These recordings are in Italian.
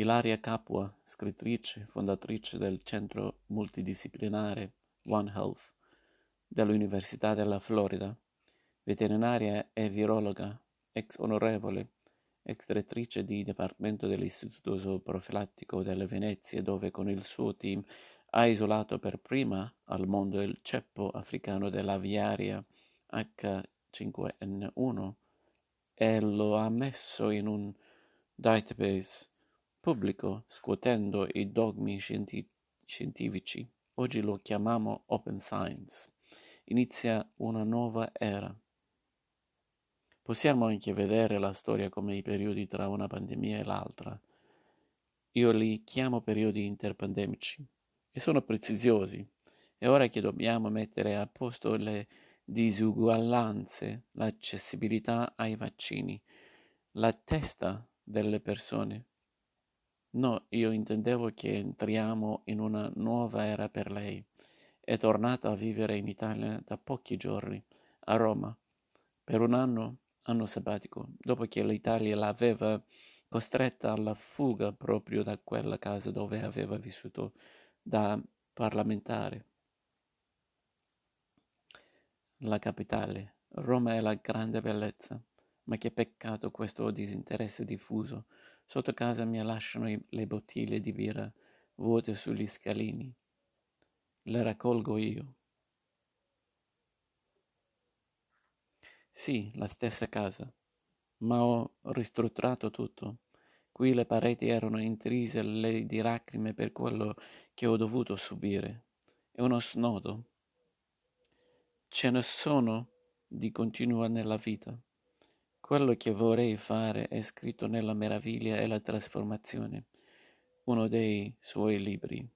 Ilaria Capua, scrittrice, fondatrice del centro multidisciplinare One Health dell'Università della Florida, veterinaria e virologa, ex onorevole, ex direttrice di dipartimento dell'Istituto Zooprofilattico delle Venezie, dove con il suo team ha isolato per prima al mondo il ceppo africano dell'aviaria H5N1 e lo ha messo in un database pubblico scuotendo i dogmi scienti- scientifici. Oggi lo chiamiamo Open Science. Inizia una nuova era. Possiamo anche vedere la storia come i periodi tra una pandemia e l'altra. Io li chiamo periodi interpandemici e sono preziosi. È ora che dobbiamo mettere a posto le disuguaglianze, l'accessibilità ai vaccini, la testa delle persone. No, io intendevo che entriamo in una nuova era per lei. È tornata a vivere in Italia da pochi giorni, a Roma, per un anno, anno sabbatico, dopo che l'Italia l'aveva costretta alla fuga proprio da quella casa dove aveva vissuto da parlamentare. La capitale, Roma è la grande bellezza, ma che peccato questo disinteresse diffuso. Sotto casa mia lasciano le bottiglie di birra vuote sugli scalini. Le raccolgo io. Sì, la stessa casa, ma ho ristrutturato tutto. Qui le pareti erano intrise di lacrime per quello che ho dovuto subire. È uno snodo. Ce ne sono di continua nella vita. Quello che vorrei fare è scritto nella meraviglia e la trasformazione, uno dei suoi libri.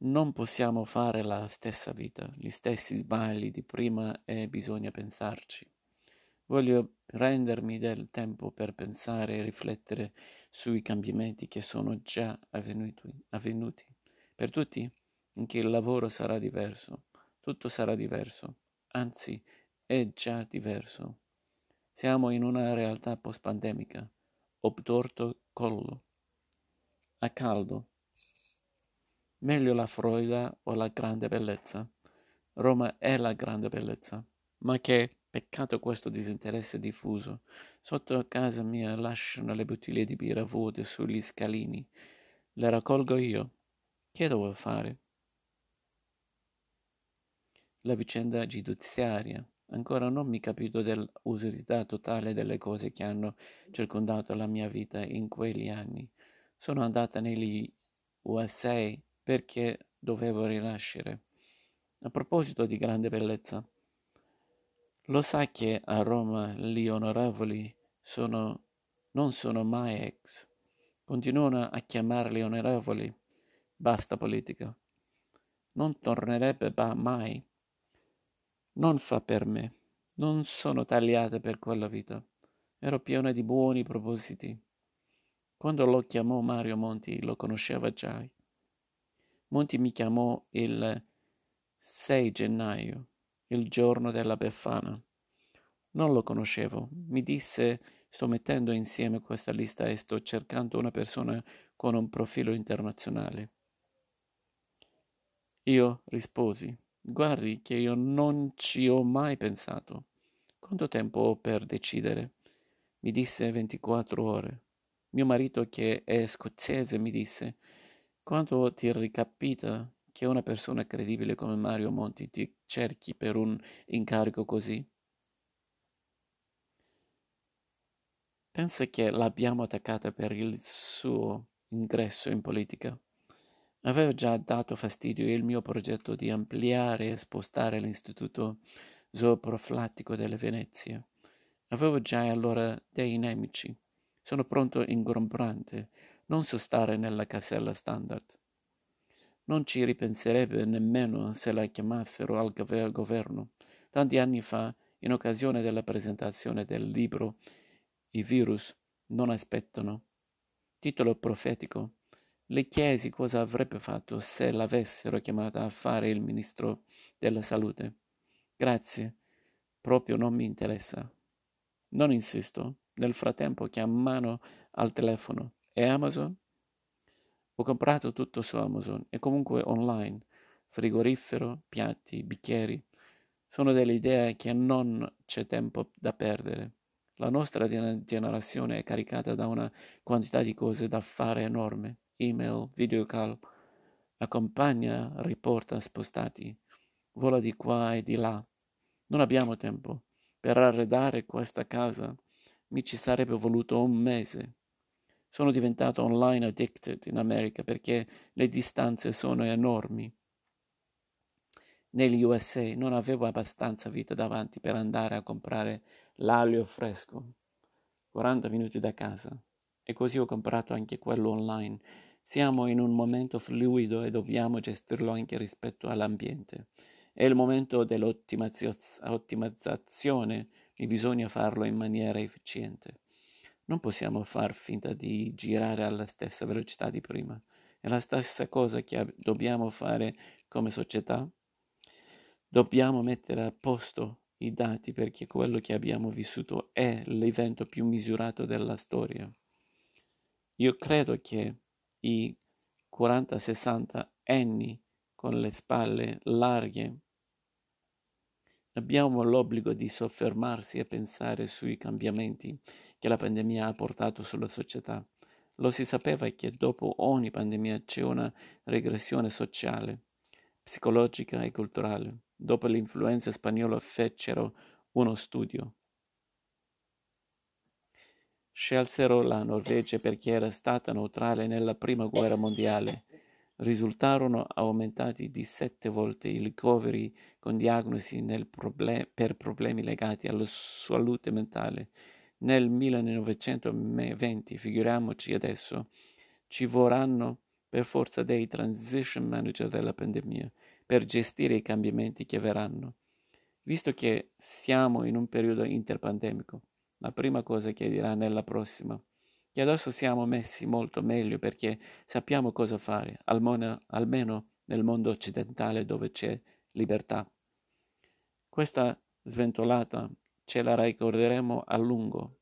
Non possiamo fare la stessa vita, gli stessi sbagli di prima e bisogna pensarci. Voglio prendermi del tempo per pensare e riflettere sui cambiamenti che sono già avvenuti, avvenuti. Per tutti, anche il lavoro sarà diverso, tutto sarà diverso, anzi è già diverso. Siamo in una realtà post-pandemica, obtorto collo, a caldo. Meglio la Florida o la grande bellezza. Roma è la grande bellezza, ma che peccato questo disinteresse diffuso. Sotto casa mia lasciano le bottiglie di birra vuote sugli scalini. Le raccolgo io. Che devo fare? La vicenda giudiziaria Ancora non mi capito dell'utilità totale delle cose che hanno circondato la mia vita in quegli anni. Sono andata negli USA perché dovevo rinascere. A proposito di grande bellezza, lo sa che a Roma gli onorevoli sono, non sono mai ex. Continuano a chiamarli onorevoli. Basta politica. Non tornerebbe mai non fa per me. Non sono tagliata per quella vita. Ero piena di buoni propositi. Quando lo chiamò Mario Monti lo conosceva già. Monti mi chiamò il 6 gennaio, il giorno della Befana. Non lo conoscevo. Mi disse sto mettendo insieme questa lista e sto cercando una persona con un profilo internazionale. Io risposi Guardi che io non ci ho mai pensato. Quanto tempo ho per decidere? Mi disse 24 ore. Mio marito, che è scozzese, mi disse: Quanto ti ricapita che una persona credibile come Mario Monti ti cerchi per un incarico così? Pensa che l'abbiamo attaccata per il suo ingresso in politica. Aveva già dato fastidio il mio progetto di ampliare e spostare l'istituto zooprofilattico delle Venezie. Avevo già allora dei nemici. Sono pronto ingombrante, non so stare nella casella standard. Non ci ripenserebbe nemmeno se la chiamassero al governo. Tanti anni fa, in occasione della presentazione del libro I virus non aspettano, titolo profetico, le chiesi cosa avrebbe fatto se l'avessero chiamata a fare il ministro della salute. Grazie, proprio non mi interessa. Non insisto. Nel frattempo chiamano al telefono E Amazon? Ho comprato tutto su Amazon e comunque online, frigorifero, piatti, bicchieri. Sono delle idee che non c'è tempo da perdere. La nostra generazione è caricata da una quantità di cose da fare enorme. Email, videocall, accompagna, riporta spostati, vola di qua e di là. Non abbiamo tempo. Per arredare questa casa mi ci sarebbe voluto un mese. Sono diventato online addicted in America perché le distanze sono enormi. Negli USA non avevo abbastanza vita davanti per andare a comprare l'aglio fresco, 40 minuti da casa, e così ho comprato anche quello online. Siamo in un momento fluido e dobbiamo gestirlo anche rispetto all'ambiente. È il momento dell'ottimizzazione e bisogna farlo in maniera efficiente. Non possiamo far finta di girare alla stessa velocità di prima. È la stessa cosa che dobbiamo fare come società. Dobbiamo mettere a posto i dati perché quello che abbiamo vissuto è l'evento più misurato della storia. Io credo che i 40-60 anni con le spalle larghe abbiamo l'obbligo di soffermarsi e pensare sui cambiamenti che la pandemia ha portato sulla società. Lo si sapeva che dopo ogni pandemia c'è una regressione sociale, psicologica e culturale. Dopo l'influenza spagnola fecero uno studio. Scelsero la Norvegia perché era stata neutrale nella prima guerra mondiale. Risultarono aumentati di sette volte i ricoveri con diagnosi problem- per problemi legati alla salute mentale nel 1920, figuriamoci adesso, ci vorranno per forza dei transition manager della pandemia per gestire i cambiamenti che verranno. Visto che siamo in un periodo interpandemico, la prima cosa che dirà nella prossima, che adesso siamo messi molto meglio perché sappiamo cosa fare, almeno, almeno nel mondo occidentale dove c'è libertà. Questa sventolata ce la ricorderemo a lungo.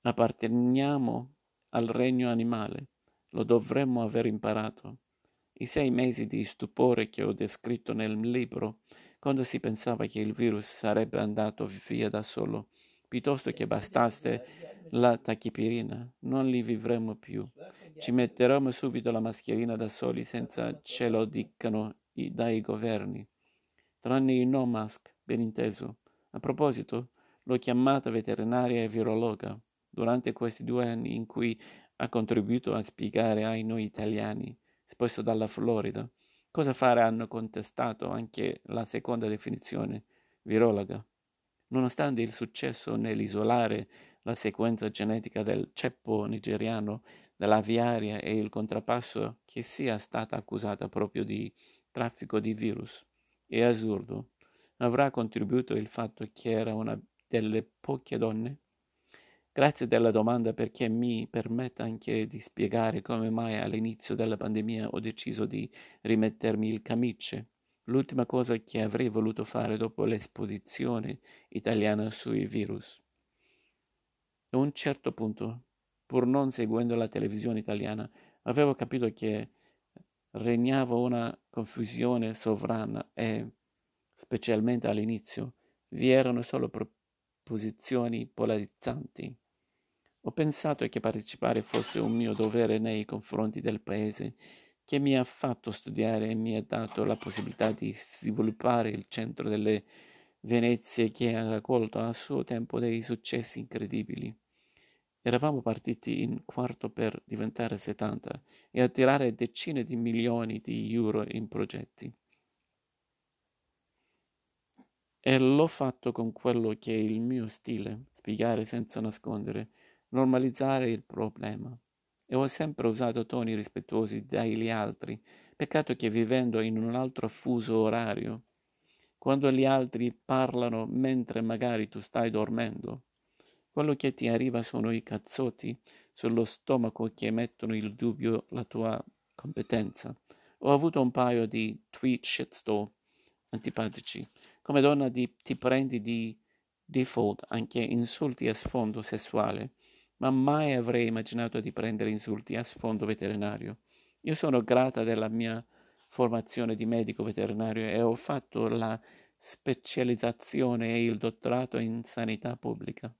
Apparteniamo al regno animale, lo dovremmo aver imparato. I sei mesi di stupore che ho descritto nel libro, quando si pensava che il virus sarebbe andato via da solo, piuttosto che bastasse la tachipirina, non li vivremo più. Ci metteremo subito la mascherina da soli senza ce lo dicano dai governi. Tranne i no mask, ben inteso. A proposito, l'ho chiamata veterinaria e virologa durante questi due anni in cui ha contribuito a spiegare ai noi italiani, spesso dalla Florida, cosa fare hanno contestato anche la seconda definizione, virologa. Nonostante il successo nell'isolare la sequenza genetica del ceppo nigeriano dell'aviaria e il contrappasso che sia stata accusata proprio di traffico di virus, è assurdo avrà contribuito il fatto che era una delle poche donne? Grazie della domanda perché mi permetta anche di spiegare come mai all'inizio della pandemia ho deciso di rimettermi il camice, l'ultima cosa che avrei voluto fare dopo l'esposizione italiana sui virus. A un certo punto, pur non seguendo la televisione italiana, avevo capito che regnava una confusione sovrana e specialmente all'inizio, vi erano solo posizioni polarizzanti. Ho pensato che partecipare fosse un mio dovere nei confronti del paese che mi ha fatto studiare e mi ha dato la possibilità di sviluppare il centro delle Venezie che ha raccolto a suo tempo dei successi incredibili. Eravamo partiti in quarto per diventare 70 e attirare decine di milioni di euro in progetti. E l'ho fatto con quello che è il mio stile, spiegare senza nascondere, normalizzare il problema. E ho sempre usato toni rispettosi dagli altri, peccato che vivendo in un altro fuso orario, quando gli altri parlano mentre magari tu stai dormendo, quello che ti arriva sono i cazzotti sullo stomaco che mettono in dubbio la tua competenza. Ho avuto un paio di tweet shitstorm antipatici come donna di, ti prendi di default anche insulti a sfondo sessuale ma mai avrei immaginato di prendere insulti a sfondo veterinario. Io sono grata della mia formazione di medico veterinario e ho fatto la specializzazione e il dottorato in sanità pubblica.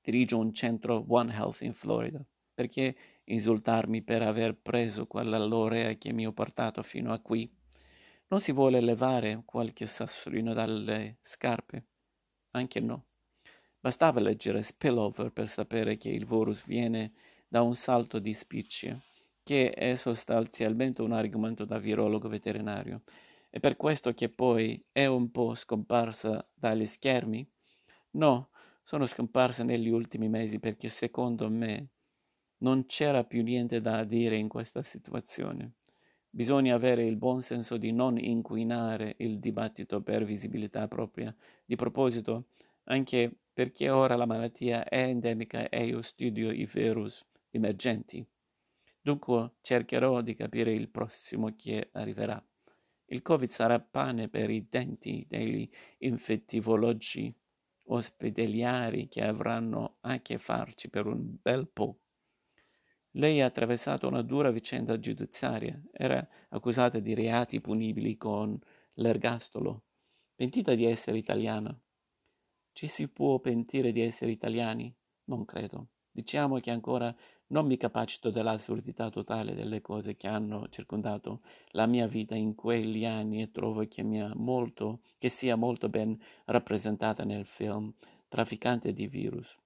Dirigo un centro One Health in Florida. Perché insultarmi per aver preso quella laurea che mi ho portato fino a qui? Non si vuole levare qualche sassolino dalle scarpe? Anche no. Bastava leggere Spillover per sapere che il virus viene da un salto di spicci, che è sostanzialmente un argomento da virologo veterinario. È per questo che poi è un po' scomparsa dagli schermi? No, sono scomparsa negli ultimi mesi perché secondo me non c'era più niente da dire in questa situazione. Bisogna avere il buon senso di non inquinare il dibattito per visibilità propria. Di proposito, anche perché ora la malattia è endemica e io studio i virus emergenti. Dunque cercherò di capire il prossimo che arriverà. Il Covid sarà pane per i denti degli infettivologi ospedalieri che avranno a che farci per un bel po'. Lei ha attraversato una dura vicenda giudiziaria, era accusata di reati punibili con l'ergastolo, pentita di essere italiana. Ci si può pentire di essere italiani? Non credo. Diciamo che ancora non mi capacito dell'assurdità totale delle cose che hanno circondato la mia vita in quegli anni e trovo che, molto, che sia molto ben rappresentata nel film Trafficante di virus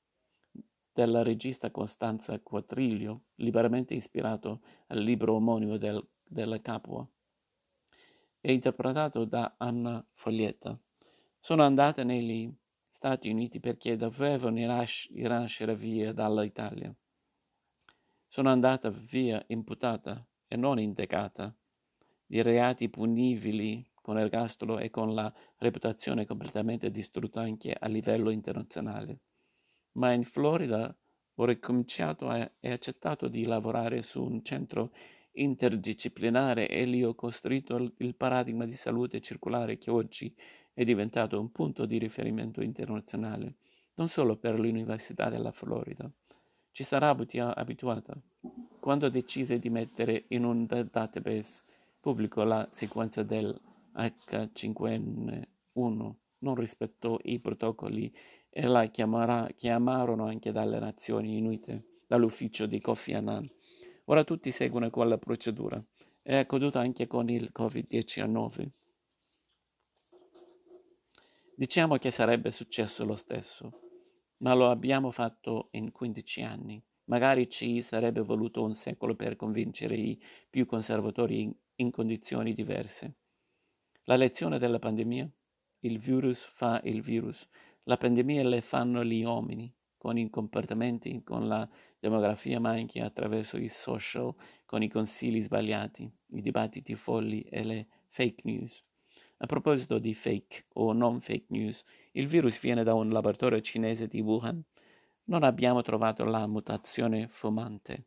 della regista Costanza Quattriglio, liberamente ispirato al libro omonimo del, della Capua, e interpretato da Anna Foglietta. Sono andata negli Stati Uniti perché dovevano rinascere via dall'Italia. Sono andata via imputata e non indagata di reati punibili con ergastolo e con la reputazione completamente distrutta anche a livello internazionale. Ma in Florida ho ricominciato e accettato di lavorare su un centro interdisciplinare e lì ho costruito il paradigma di salute circolare che oggi è diventato un punto di riferimento internazionale, non solo per l'Università della Florida. Ci sarà abituata. Quando decise di mettere in un database pubblico la sequenza del H5N1, non rispettò i protocolli e la chiamarà, chiamarono anche dalle Nazioni Unite, dall'ufficio di Kofi Annan. Ora tutti seguono quella procedura. È accaduto anche con il Covid-19. Diciamo che sarebbe successo lo stesso, ma lo abbiamo fatto in 15 anni. Magari ci sarebbe voluto un secolo per convincere i più conservatori in, condizioni diverse. La lezione della pandemia? Il virus fa il virus. La pandemia le fanno gli uomini, con i comportamenti, con la demografia, ma anche attraverso i social, con i consigli sbagliati, i dibattiti folli e le fake news. A proposito di fake o non fake news, il virus viene da un laboratorio cinese di Wuhan. Non abbiamo trovato la mutazione fumante.